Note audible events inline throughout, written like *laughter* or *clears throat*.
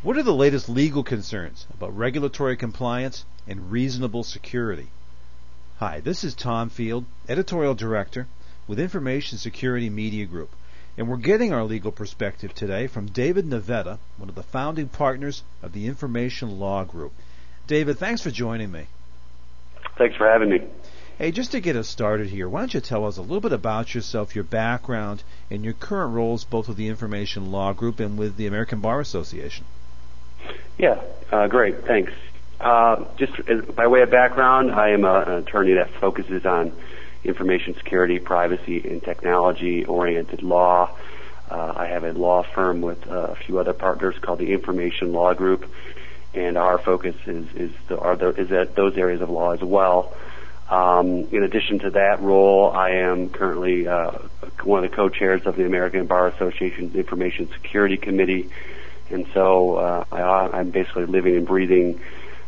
What are the latest legal concerns about regulatory compliance and reasonable security? Hi, this is Tom Field, Editorial Director with Information Security Media Group, and we're getting our legal perspective today from David Navetta, one of the founding partners of the Information Law Group. David, thanks for joining me. Thanks for having me. Hey, just to get us started here, why don't you tell us a little bit about yourself, your background, and your current roles both with the Information Law Group and with the American Bar Association? Yeah, uh, great. Thanks. Uh, just as, by way of background, I am a, an attorney that focuses on information security, privacy, and technology-oriented law. Uh, I have a law firm with a few other partners called the Information Law Group, and our focus is is, the, are the, is at those areas of law as well. Um, in addition to that role, I am currently uh, one of the co-chairs of the American Bar Association's Information Security Committee, and so uh, I, I'm basically living and breathing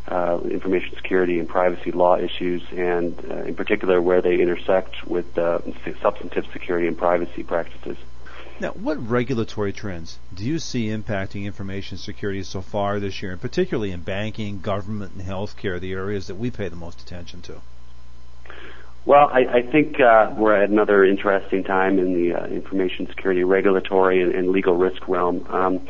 uh, information security and privacy law issues, and uh, in particular where they intersect with uh, substantive security and privacy practices. Now, what regulatory trends do you see impacting information security so far this year, and particularly in banking, government, and healthcare, the areas that we pay the most attention to? Well, I, I think uh, we're at another interesting time in the uh, information security regulatory and, and legal risk realm. Um,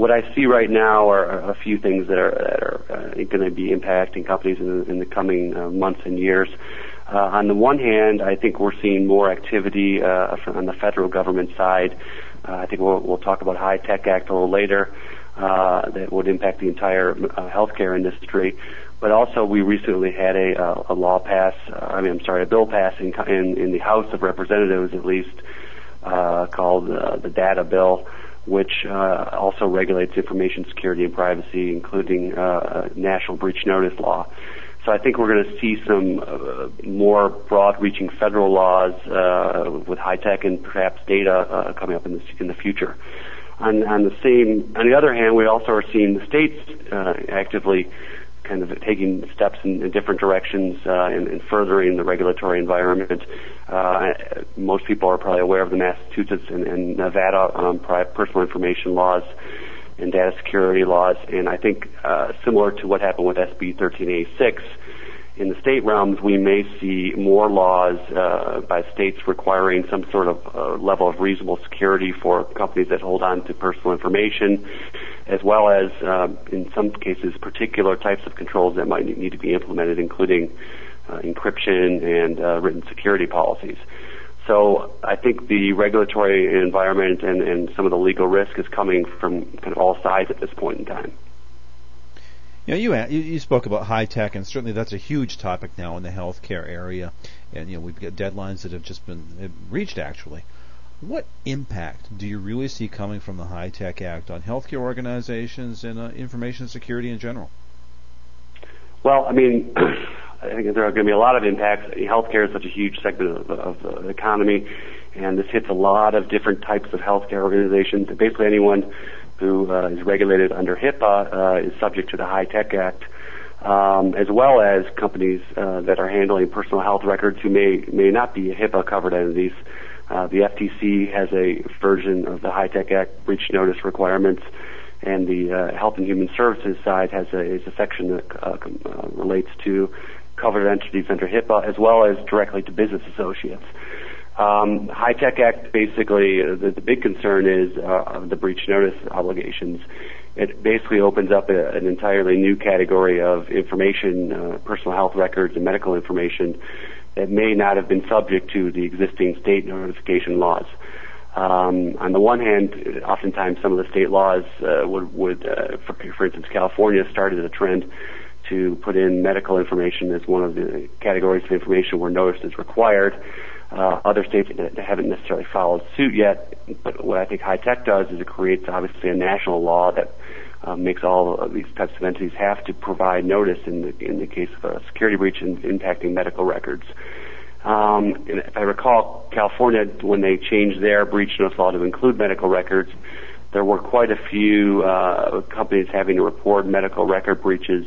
what I see right now are a few things that are, that are uh, going to be impacting companies in, in the coming uh, months and years. Uh, on the one hand, I think we're seeing more activity uh, on the federal government side. Uh, I think we'll, we'll talk about HITECH Act a little later uh, that would impact the entire uh, healthcare industry but also we recently had a, uh, a law pass. Uh, I mean, I'm sorry, a bill passing in, in the House of Representatives, at least, uh, called uh, the Data Bill, which uh, also regulates information security and privacy, including uh, national breach notice law. So I think we're going to see some uh, more broad-reaching federal laws uh, with HITECH and perhaps data uh, coming up in the, in the future. On, on the same, on the other hand, we also are seeing the states uh, actively kind of taking steps in, in different directions uh, in, in furthering the regulatory environment. Uh, most people are probably aware of the Massachusetts and, and Nevada um, personal information laws and data security laws, and I think uh, similar to what happened with SB 1386, in the state realms, we may see more laws uh, by states requiring some sort of uh, level of reasonable security for companies that hold on to personal information, as well as, uh, in some cases, particular types of controls that might need to be implemented, including uh, encryption and uh, written security policies. So I think the regulatory environment and, and some of the legal risk is coming from kind of all sides at this point in time. You know, you you spoke about HITECH, and certainly that's a huge topic now in the healthcare area. And you know, we've got deadlines that have just been reached. Actually, what impact do you really see coming from the HITECH Act on healthcare organizations and uh, information security in general? Well, I mean, *clears throat* I think there are going to be a lot of impacts. Healthcare is such a huge segment of, of the economy, and this hits a lot of different types of healthcare organizations. Basically, anyone who uh, is regulated under HIPAA uh, is subject to the HITECH Act, um, as well as companies uh, that are handling personal health records who may may not be HIPAA covered entities. Uh, the FTC has a version of the HITECH Act breach notice requirements, and the uh, Health and Human Services side has a, is a section that uh, uh, relates to covered entities under HIPAA, as well as directly to business associates. Um, HITECH Act basically, uh, the, the big concern is the breach notice obligations. It basically opens up a, an entirely new category of information, personal health records, and medical information that may not have been subject to the existing state notification laws. Um, on the one hand, oftentimes some of the state laws uh, would, would uh, for, for instance, California started a trend to put in medical information as one of the categories of information where notice is required. Uh, other states haven't necessarily followed suit yet, but what I think HITECH does is it creates obviously a national law that uh, makes all of these types of entities have to provide notice in the in the case of a security breach in, impacting medical records. Um, and if I recall, California when they changed their breach notice law to include medical records, there were quite a few uh, companies having to report medical record breaches.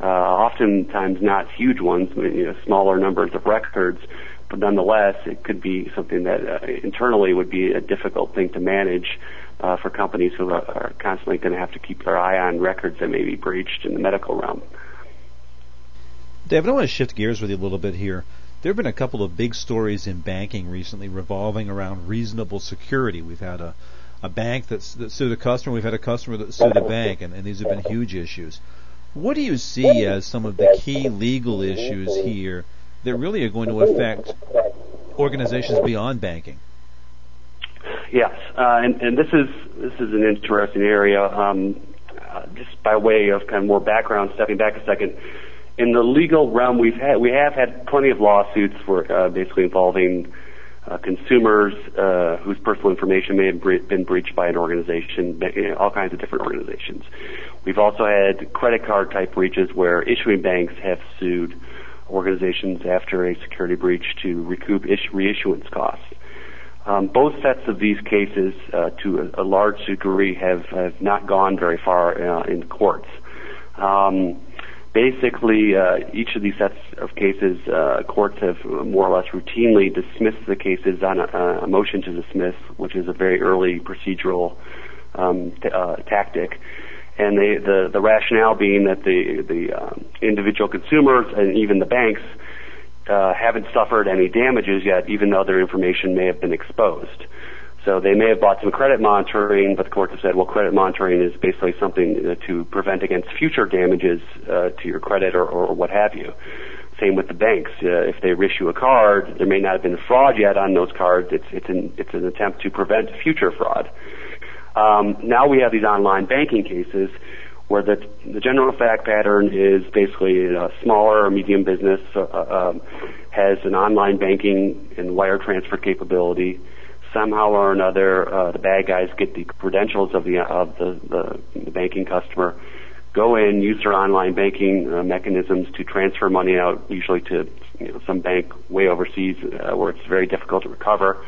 Uh, oftentimes not huge ones, you know, smaller numbers of records, but nonetheless, it could be something that uh, internally would be a difficult thing to manage uh, for companies who are, constantly going to have to keep their eye on records that may be breached in the medical realm. David, I want to shift gears with you a little bit here. There have been a couple of big stories in banking recently revolving around reasonable security. We've had a, a bank that's, that sued a customer. We've had a customer that sued a bank, and, and these have been huge issues. What do you see as some of the key legal issues here that really are going to affect organizations beyond banking? Yes, uh, and, and this is this is an interesting area. Um, uh, just by way of kind of more background, stepping back a second, in the legal realm, we've had we have had plenty of lawsuits for uh, basically involving uh, consumers uh, whose personal information may have bre- been breached by an organization, all kinds of different organizations. We've also had credit card type breaches where issuing banks have sued organizations after a security breach to recoup ish- reissuance costs. Um, both sets of these cases, uh, to a, a, large degree, have, have not gone very far uh, in courts. Um, basically, uh, each of these sets of cases, uh, courts have more or less routinely dismissed the cases on a, a motion to dismiss, which is a very early procedural um, t- uh, tactic. And they, the, the rationale being that the, the um, individual consumers and even the banks uh, haven't suffered any damages yet, even though their information may have been exposed. So they may have bought some credit monitoring, but the courts have said, well, credit monitoring is basically something uh, to prevent against future damages uh, to your credit or, or what have you. Same with the banks. Uh, if they issue a card, there may not have been fraud yet on those cards. It's it's an it's an attempt to prevent future fraud. Um, now we have these online banking cases where the, the general fact pattern is basically a smaller or medium business uh, um, has an online banking and wire transfer capability somehow or another, uh, the bad guys get the credentials of the of the, the, the banking customer, go in, use their online banking uh, mechanisms to transfer money out, usually to you know, some bank way overseas uh, where it's very difficult to recover,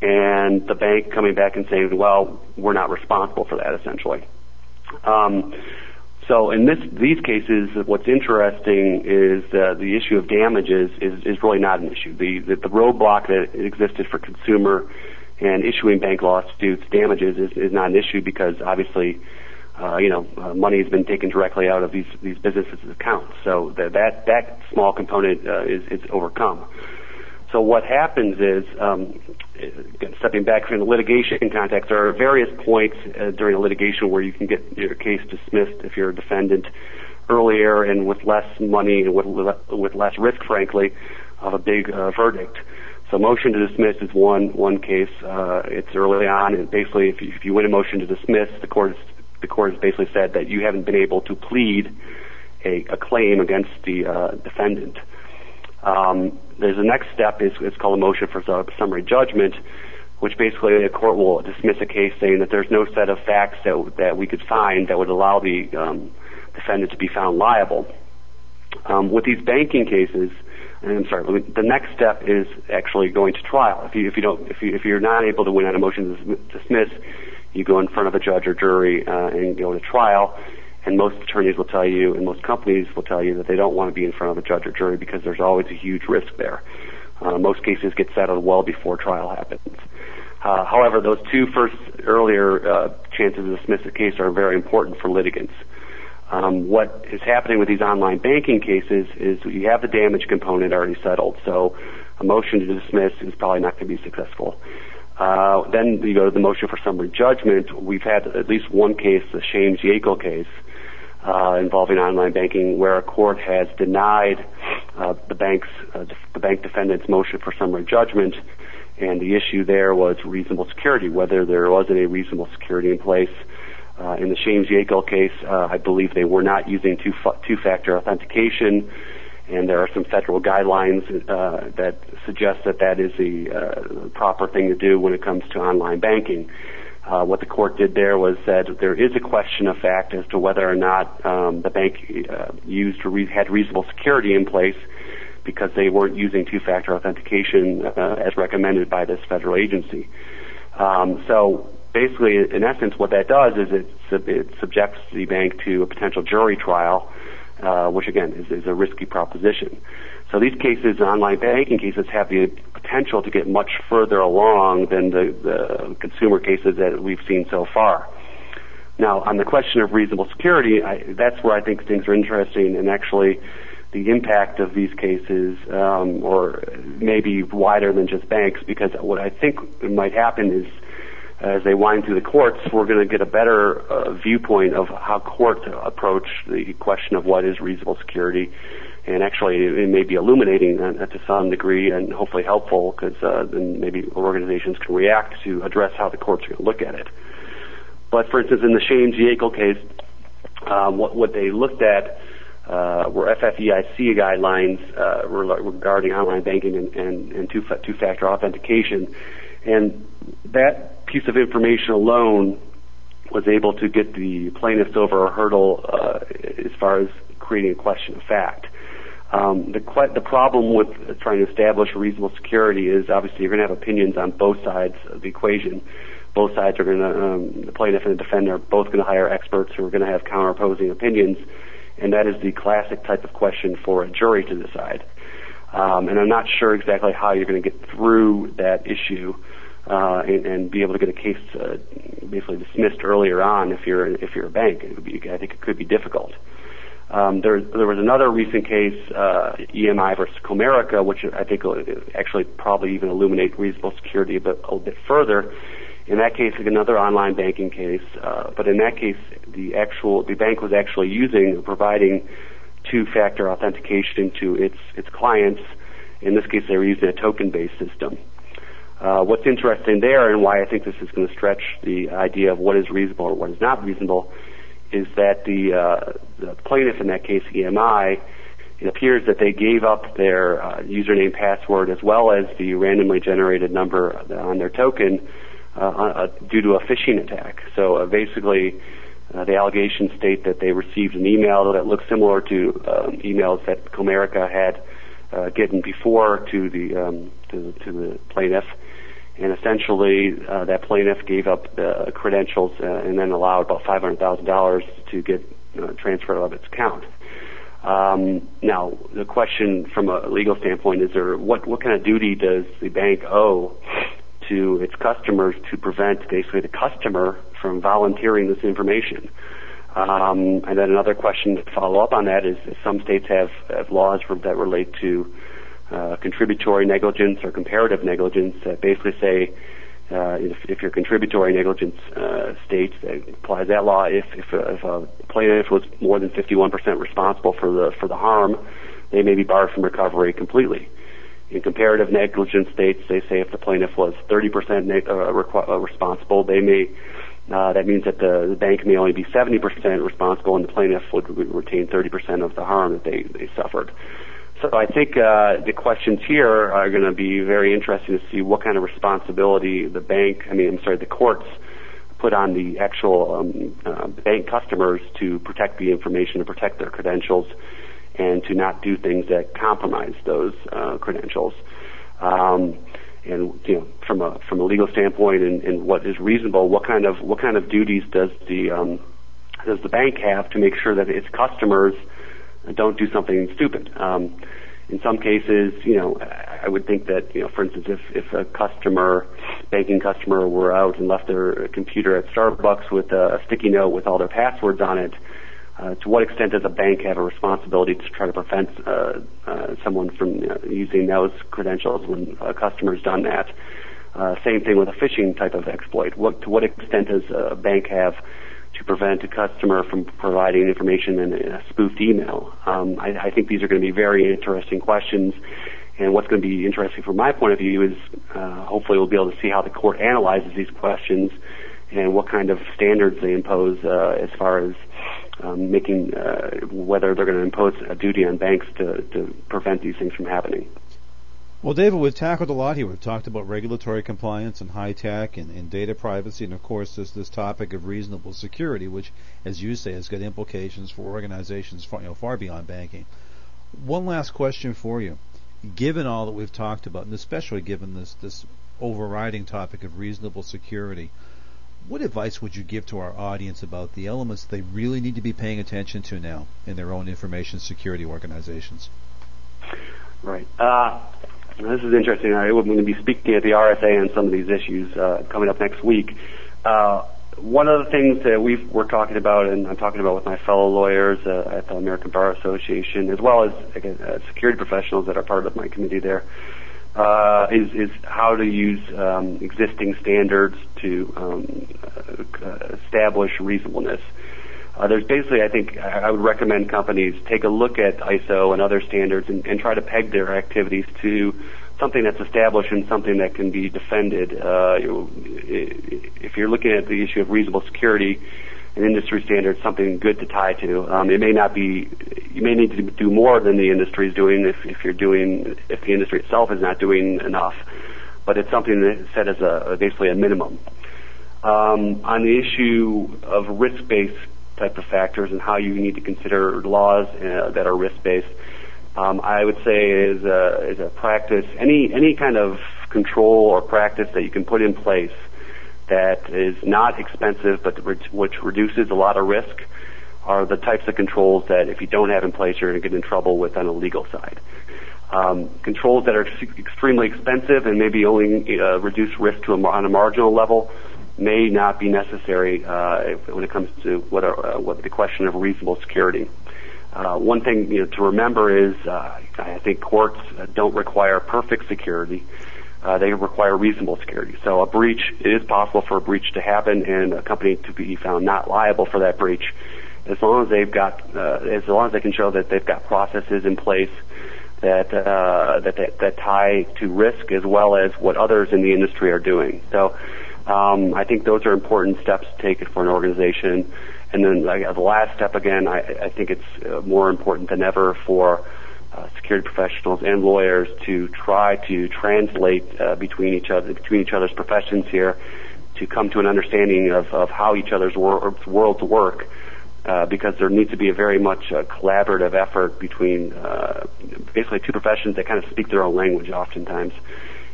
and the bank coming back and saying, "Well, we're not responsible for that," essentially. Um, so in this, these cases, what's interesting is uh, the issue of damages is, is really not an issue. The, the, the roadblock that existed for consumer and issuing bank lawsuits damages is, is not an issue because obviously, uh, you know, uh, money has been taken directly out of these these businesses' accounts. So that that, that small component uh, is is overcome. So what happens is, um, stepping back from the litigation context, there are various points uh, during a litigation where you can get your case dismissed if you're a defendant earlier and with less money and with, with less risk, frankly, of a big uh, verdict. So motion to dismiss is one one case. Uh, it's early on, and basically, if you, if you win a motion to dismiss, the court has, the court has basically said that you haven't been able to plead a, a claim against the uh, defendant. Um, there's a next step is it's called a motion for summary judgment, which basically the court will dismiss a case saying that there's no set of facts that that we could find that would allow the um, defendant to be found liable. Um, with these banking cases, and I'm sorry, the next step is actually going to trial. If you if you don't if you if you're not able to win on a motion to dismiss, you go in front of a judge or jury uh, and go to trial. And most attorneys will tell you, and most companies will tell you that they don't want to be in front of a judge or jury because there's always a huge risk there. Uh, most cases get settled well before trial happens. Uh, however, those two first earlier uh, chances to dismiss a case are very important for litigants. Um, what is happening with these online banking cases is you have the damage component already settled, so a motion to dismiss is probably not going to be successful. Uh, then you go to the motion for summary judgment. We've had at least one case, the Shames-Yeakel case, uh, involving online banking, where a court has denied uh, the bank's uh, the bank defendant's motion for summary judgment, and the issue there was reasonable security, whether there was any reasonable security in place. Uh, in the Shames-Yeakel case, uh, I believe they were not using two two-factor authentication, and there are some federal guidelines uh, that suggest that that is the uh, proper thing to do when it comes to online banking. Uh, what the court did there was that there is a question of fact as to whether or not um, the bank uh, used re- had reasonable security in place because they weren't using two-factor authentication uh, as recommended by this federal agency. Um, so basically, in essence, what that does is it, sub- it subjects the bank to a potential jury trial uh, which again is, is a risky proposition. So these cases, online banking cases, have the potential to get much further along than the, the consumer cases that we've seen so far. Now, on the question of reasonable security, I, that's where I think things are interesting, and actually, the impact of these cases, um, or maybe wider than just banks, because what I think might happen is as they wind through the courts, we're going to get a better uh, viewpoint of how courts approach the question of what is reasonable security. And actually, it may be illuminating uh, to some degree and hopefully helpful because uh, then maybe organizations can react to address how the courts are going to look at it. But for instance, in the Shames-Yeakel case, um, what, what they looked at uh, were FFIEC guidelines uh, regarding online banking and, and, and two, two-factor authentication. And that piece of information alone was able to get the plaintiffs over a hurdle uh, as far as creating a question of fact. Um, the, the problem with trying to establish reasonable security is obviously you're going to have opinions on both sides of the equation. Both sides are going to, um, the plaintiff and the defendant are both going to hire experts who are going to have counter-opposing opinions, and that is the classic type of question for a jury to decide. Um, and I'm not sure exactly how you're going to get through that issue uh, and, and be able to get a case uh, basically dismissed earlier on if you're if you're a bank. It would be, I think it could be difficult. Um, there, there was another recent case, uh, EMI versus Comerica, which I think actually probably even illuminate reasonable security a bit, a bit further. In that case, another online banking case, uh, but in that case, the actual the bank was actually using providing two-factor authentication to its its clients. In this case, they were using a token-based system. Uh, what's interesting there and why I think this is going to stretch the idea of what is reasonable or what is not reasonable is that the, uh, the plaintiff in that case, EMI, it appears that they gave up their uh, username password as well as the randomly generated number on their token uh, uh, due to a phishing attack. So uh, basically, uh, the allegations state that they received an email that looked similar to um, emails that Comerica had uh, given before to the um, to, to the plaintiff, and essentially uh, that plaintiff gave up the credentials uh, and then allowed about five hundred thousand dollars to get uh, transferred of its account. Um, now, the question from a legal standpoint is there what what kind of duty does the bank owe to its customers to prevent basically the customer from volunteering this information? Um, and then another question to follow up on that is, is some states have, have laws that relate to uh, contributory negligence or comparative negligence that basically say uh, if, if your contributory negligence uh, states that applies that law if if, if a plaintiff was more than 51% responsible for the for the harm, they may be barred from recovery completely. In comparative negligence states, they say if the plaintiff was 30% ne- uh, requ- uh, responsible, they may uh, that means that the, the bank may only be 70% responsible, and the plaintiff would, would retain 30% of the harm that they, they suffered. So I think uh, the questions here are going to be very interesting to see what kind of responsibility the bank, I mean, I'm sorry, the courts put on the actual um, uh, bank customers to protect the information, to protect their credentials, and to not do things that compromise those uh, credentials. Um, and you know, from a from a legal standpoint, and, and what is reasonable, what kind of what kind of duties does the um, does the bank have to make sure that its customers don't do something stupid. Um, in some cases, you know, I would think that, you know, for instance, if, if a customer, banking customer were out and left their computer at Starbucks with a sticky note with all their passwords on it, uh, to what extent does a bank have a responsibility to try to prevent uh, uh, someone from using those credentials when a customer's done that? Uh, same thing with a phishing type of exploit. What, to what extent does a bank have to prevent a customer from providing information in a spoofed email? Um, I, I think these are going to be very interesting questions. And what's going to be interesting from my point of view is uh, hopefully we'll be able to see how the court analyzes these questions and what kind of standards they impose uh, as far as um, making uh, whether they're going to impose a duty on banks to, to prevent these things from happening. Well, David, we've tackled a lot here. We've talked about regulatory compliance and HITECH and, and, data privacy, and of course, this this topic of reasonable security, which, as you say, has got implications for organizations far, you know, far beyond banking. One last question for you: Given all that we've talked about, and especially given this this overriding topic of reasonable security, what advice would you give to our audience about the elements they really need to be paying attention to now in their own information security organizations? Right. Uh, this is interesting. I am going to be speaking at the RSA on some of these issues uh, coming up next week. Uh, one of the things that we are talking about, and I'm talking about with my fellow lawyers uh, at the American Bar Association, as well as again, uh, security professionals that are part of my committee there, uh, is, is how to use um, existing standards to um, uh, establish reasonableness. Uh, there's basically, I think, I would recommend companies take a look at ISO and other standards and, and try to peg their activities to something that's established and something that can be defended. Uh, if you're looking at the issue of reasonable security and industry standards, something good to tie to. Um, it may not be, you may need to do more than the industry is doing if, if you're doing, if the industry itself is not doing enough. But it's something that's set as a basically a minimum. Um, on the issue of risk-based type of factors and how you need to consider laws uh, that are risk-based, um, I would say is a, is a practice, any, any kind of control or practice that you can put in place that is not expensive but which reduces a lot of risk are the types of controls that if you don't have in place you're going to get in trouble with on the legal side. Um, controls that are ex- extremely expensive and maybe only uh, reduce risk to a, on a marginal level may not be necessary uh, when it comes to what, are, uh, what the question of reasonable security. Uh, one thing you know, to remember is uh, I think courts don't require perfect security. Uh, they require reasonable security. So a breach, it is possible for a breach to happen and a company to be found not liable for that breach as long as they've got, uh, as long as they can show that they've got processes in place that, uh, that, that, that tie to risk as well as what others in the industry are doing. So um, I think those are important steps to take for an organization. And then like, the last step, again, I, I think it's uh, more important than ever for uh, security professionals and lawyers to try to translate uh, between each other between each other's professions here to come to an understanding of, of how each other's wor- worlds work. Uh, because there needs to be a very much uh, collaborative effort between uh, basically two professions that kind of speak their own language oftentimes.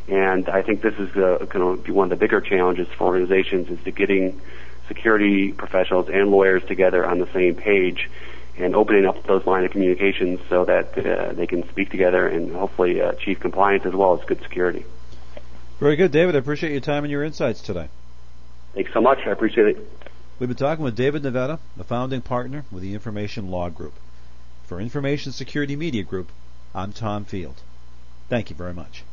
And I think this is uh, going to be one of the bigger challenges for organizations is to getting security professionals and lawyers together on the same page and opening up those line of communications so that uh, they can speak together and hopefully uh, achieve compliance as well as good security. Very good, David. I appreciate your time and your insights today. Thanks so much. I appreciate it. We've been talking with David Navetta, the founding partner with the Information Law Group. For Information Security Media Group, I'm Tom Field. Thank you very much.